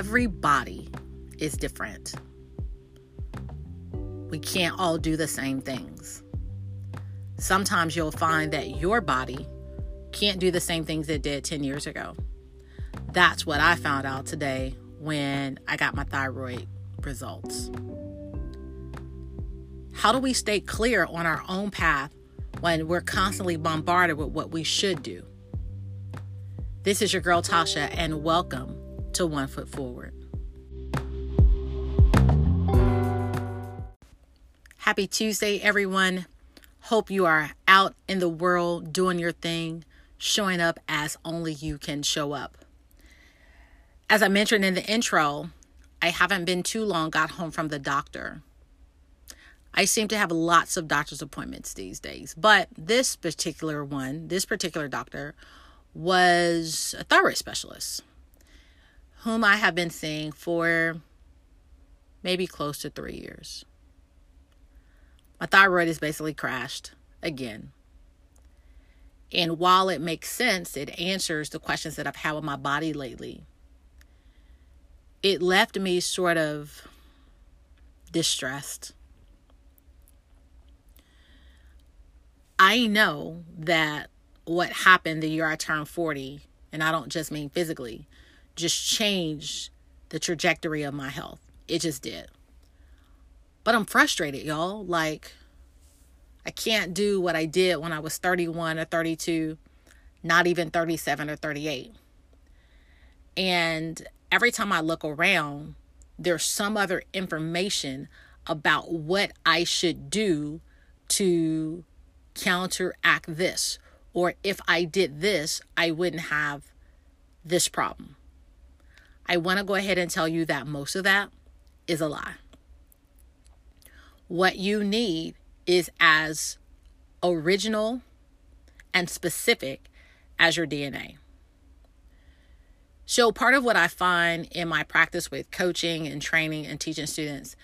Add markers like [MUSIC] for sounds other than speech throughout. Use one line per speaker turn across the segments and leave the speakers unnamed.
everybody is different. We can't all do the same things. Sometimes you'll find that your body can't do the same things it did 10 years ago. That's what I found out today when I got my thyroid results. How do we stay clear on our own path when we're constantly bombarded with what we should do? This is your girl Tasha, and welcome to One Foot Forward. Happy Tuesday, everyone. Hope you are out in the world doing your thing, showing up as only you can show up. As I mentioned in the intro, I haven't been too long got home from the doctor. I seem to have lots of doctor's appointments these days, but this particular one, this particular doctor, was a thyroid specialist whom I have been seeing for maybe close to three years. My thyroid is basically crashed again. And while it makes sense, it answers the questions that I've had with my body lately. It left me sort of distressed. I know that what happened the year I turned 40, and I don't just mean physically, just changed the trajectory of my health. It just did. But I'm frustrated, y'all. Like, I can't do what I did when I was 31 or 32, not even 37 or 38. And every time I look around, there's some other information about what I should do to counteract this or if I did this, I wouldn't have this problem. I want to go ahead and tell you that most of that is a lie. What you need is as original and specific as your DNA. So, part of what I find in my practice with coaching and training and teaching students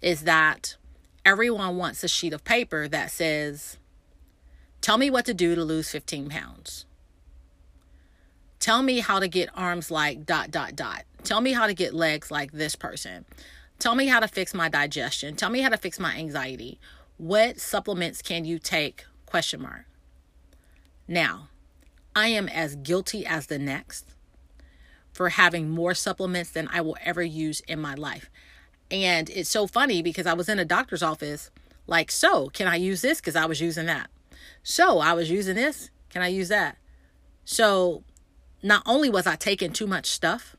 is that everyone wants a sheet of paper that says, Tell me what to do to lose 15 pounds. Tell me how to get arms like dot, dot, dot. Tell me how to get legs like this person. Tell me how to fix my digestion. Tell me how to fix my anxiety. What supplements can you take? Question mark. Now, I am as guilty as the next for having more supplements than I will ever use in my life. And it's so funny because I was in a doctor's office, like, so can I use this? Because I was using that. So I was using this. Can I use that? So not only was I taking too much stuff,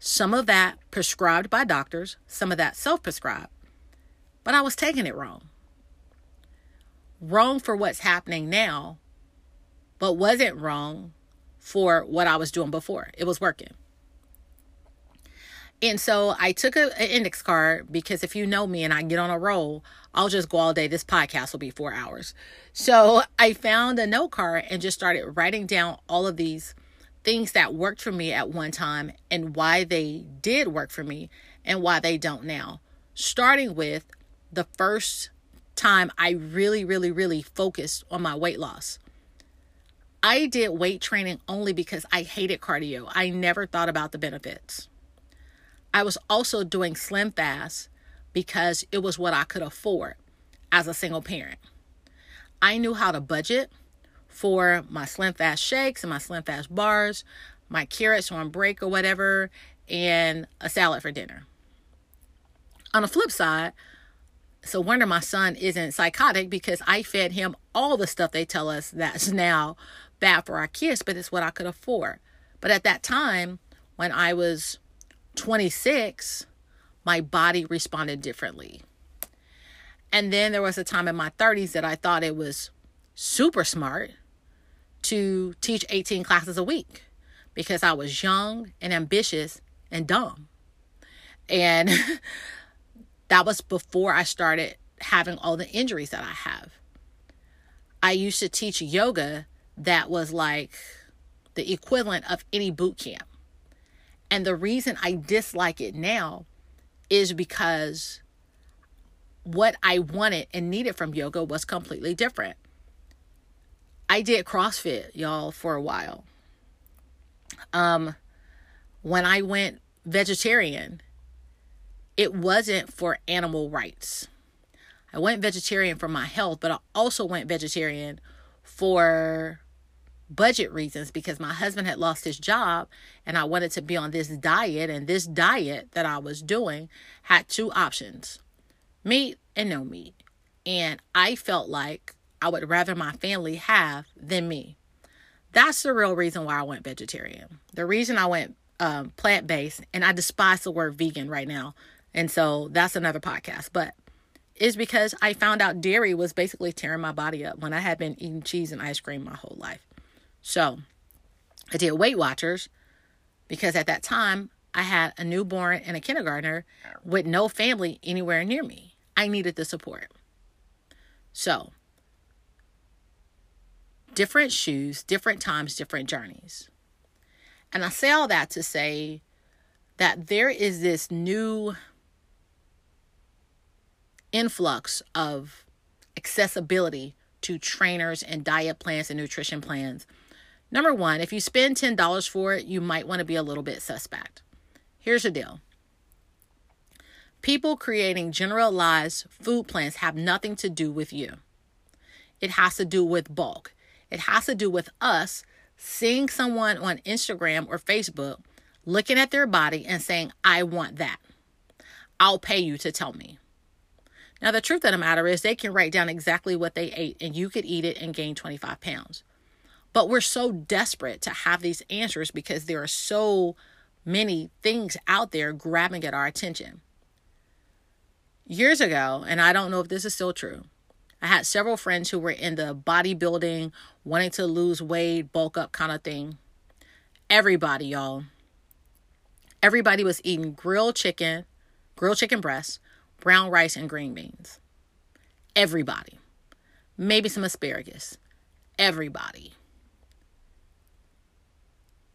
some of that prescribed by doctors, some of that self prescribed, but I was taking it wrong. Wrong for what's happening now, but wasn't wrong for what I was doing before. It was working. And so I took a, an index card because if you know me and I get on a roll, I'll just go all day. This podcast will be four hours. So I found a note card and just started writing down all of these things that worked for me at one time and why they did work for me and why they don't now. Starting with the first time I really, really, really focused on my weight loss. I did weight training only because I hated cardio. I never thought about the benefits. I was also doing Slim Fast because it was what I could afford as a single parent. I knew how to budget for my Slim Fast shakes and my Slim Fast bars, my carrots on break or whatever, and a salad for dinner. On the flip side, so wonder my son isn't psychotic because I fed him all the stuff they tell us that's [LAUGHS] now bad for our kids, but it's what I could afford. But at that time, when I was 26, my body responded differently. And then there was a time in my 30s that I thought it was super smart to teach 18 classes a week because I was young and ambitious and dumb. And [LAUGHS] that was before I started having all the injuries that I have. I used to teach yoga that was like the equivalent of any boot camp. And the reason I dislike it now is because what I wanted and needed from yoga was completely different. I did CrossFit, y'all, for a while. Um, when I went vegetarian, it wasn't for animal rights. I went vegetarian for my health, but I also went vegetarian for budget reasons because my husband had lost his job and I wanted to be on this diet. And this diet that I was doing had two options meat and no meat. And I felt like I would rather my family have than me. That's the real reason why I went vegetarian. The reason I went um, plant based, and I despise the word vegan right now. And so that's another podcast. But is because I found out dairy was basically tearing my body up when I had been eating cheese and ice cream my whole life. So I did Weight Watchers because at that time I had a newborn and a kindergartner with no family anywhere near me. I needed the support. So, different shoes, different times, different journeys. And I say all that to say that there is this new influx of accessibility to trainers and diet plans and nutrition plans. Number one, if you spend $10 for it, you might want to be a little bit suspect. Here's the deal people creating generalized food plans have nothing to do with you, it has to do with bulk. It has to do with us seeing someone on Instagram or Facebook looking at their body and saying, I want that. I'll pay you to tell me. Now, the truth of the matter is, they can write down exactly what they ate and you could eat it and gain 25 pounds. But we're so desperate to have these answers because there are so many things out there grabbing at our attention. Years ago, and I don't know if this is still true, I had several friends who were in the bodybuilding, wanting to lose weight, bulk up kind of thing. Everybody, y'all. Everybody was eating grilled chicken, grilled chicken breasts, brown rice, and green beans. Everybody. Maybe some asparagus. Everybody. [LAUGHS]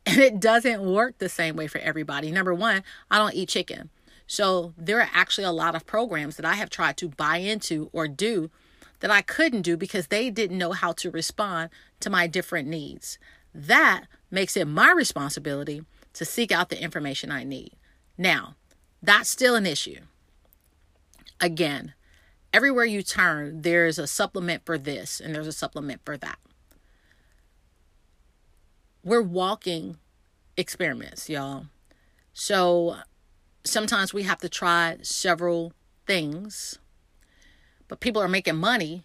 And it doesn't work the same way for everybody. Number one, I don't eat chicken. So there are actually a lot of programs that I have tried to buy into or do that I couldn't do because they didn't know how to respond to my different needs. That makes it my responsibility to seek out the information I need. Now, that's still an issue. Again, everywhere you turn, there's a supplement for this and there's a supplement for that. We're walking experiments, y'all. So sometimes we have to try several things, but people are making money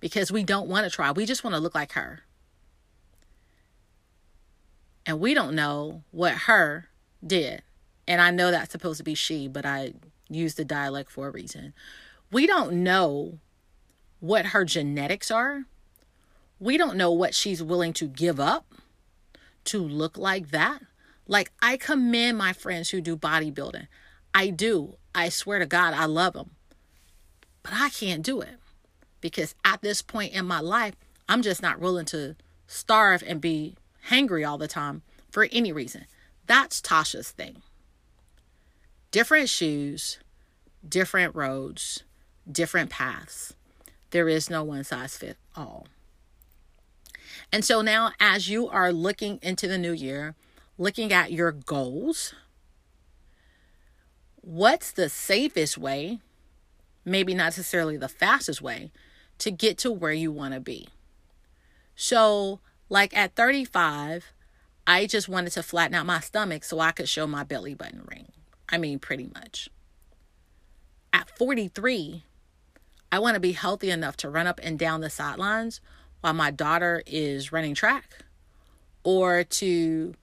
because we don't want to try. We just want to look like her. And we don't know what her did. And I know that's supposed to be she, but I use the dialect for a reason. We don't know what her genetics are. We don't know what she's willing to give up to look like that. Like, I commend my friends who do bodybuilding. I do. I swear to God, I love them. But I can't do it because at this point in my life, I'm just not willing to starve and be hangry all the time for any reason. That's Tasha's thing. Different shoes, different roads, different paths. There is no one size fit all. And so now, as you are looking into the new year, looking at your goals, what's the safest way, maybe not necessarily the fastest way, to get to where you want to be? So, like at 35, I just wanted to flatten out my stomach so I could show my belly button ring. I mean, pretty much. At 43, I want to be healthy enough to run up and down the sidelines while my daughter is running track or to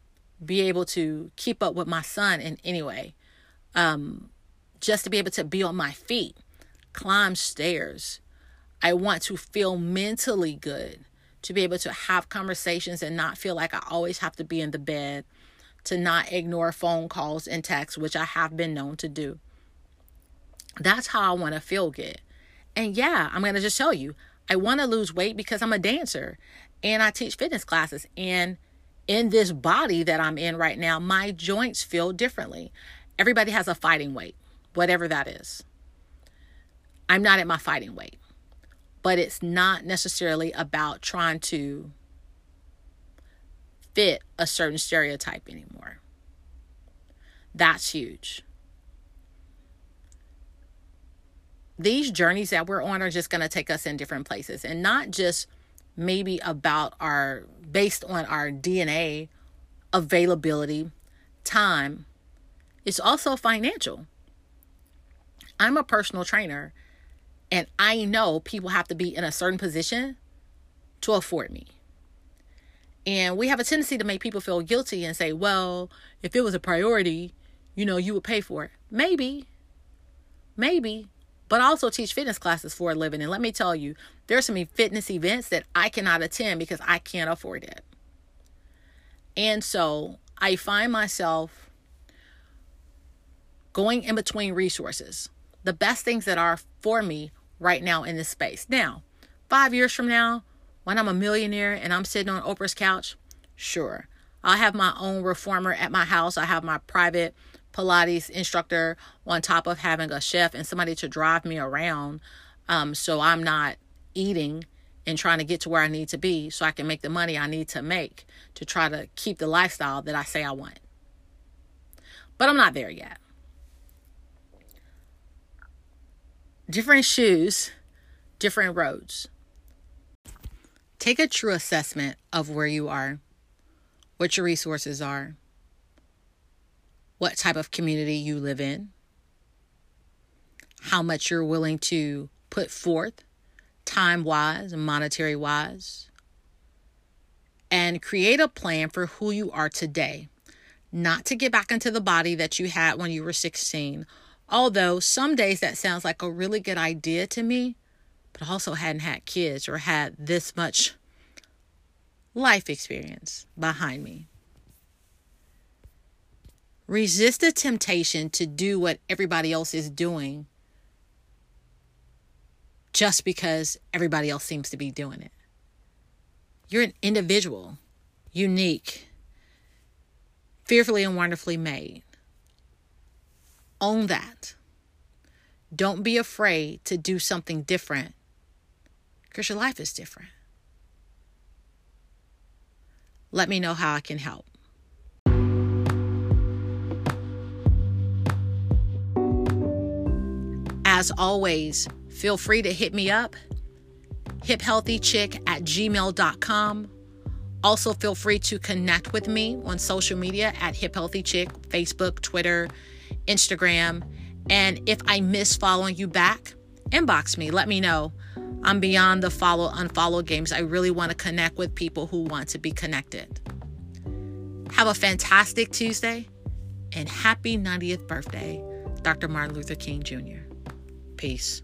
be able to keep up with my son in any way. Um, just to be able to be on my feet, climb stairs. I want to feel mentally good, to be able to have conversations and not feel like I always have to be in the bed, to not ignore phone calls and texts, which I have been known to do. That's how I want to feel good. And yeah, I'm going to just tell you, I want to lose weight because I'm a dancer and I teach fitness classes. And in this body that I'm in right now, my joints feel differently. Everybody has a fighting weight, whatever that is. I'm not at my fighting weight, but it's not necessarily about trying to fit a certain stereotype anymore. That's huge. These journeys that we're on are just going to take us in different places and not just maybe about our based on our DNA availability, time. It's also financial. I'm a personal trainer and I know people have to be in a certain position to afford me. And we have a tendency to make people feel guilty and say, well, if it was a priority, you know, you would pay for it. Maybe. Maybe. But I also teach fitness classes for a living. And let me tell you, there's some fitness events that I cannot attend because I can't afford it. And so I find myself going in between resources. The best things that are for me right now in this space. Now, five years from now, when I'm a millionaire and I'm sitting on Oprah's couch, sure. I'll have my own reformer at my house. I have my private Pilates instructor on top of having a chef and somebody to drive me around. Um, so I'm not eating and trying to get to where I need to be so I can make the money I need to make to try to keep the lifestyle that I say I want. But I'm not there yet. Different shoes, different roads. Take a true assessment of where you are, what your resources are, what type of community you live in, how much you're willing to put forth, time wise and monetary wise, and create a plan for who you are today. Not to get back into the body that you had when you were 16 Although some days that sounds like a really good idea to me, but also hadn't had kids or had this much life experience behind me. Resist the temptation to do what everybody else is doing just because everybody else seems to be doing it. You're an individual, unique, fearfully and wonderfully made. Own that. Don't be afraid to do something different because your life is different. Let me know how I can help. As always, feel free to hit me up, hiphealthychick at gmail.com. Also, feel free to connect with me on social media at hiphealthychick, Facebook, Twitter, Instagram. And if I miss following you back, inbox me. Let me know. I'm beyond the follow unfollow games. I really want to connect with people who want to be connected. Have a fantastic Tuesday and happy 90th birthday, Dr. Martin Luther King Jr. Peace.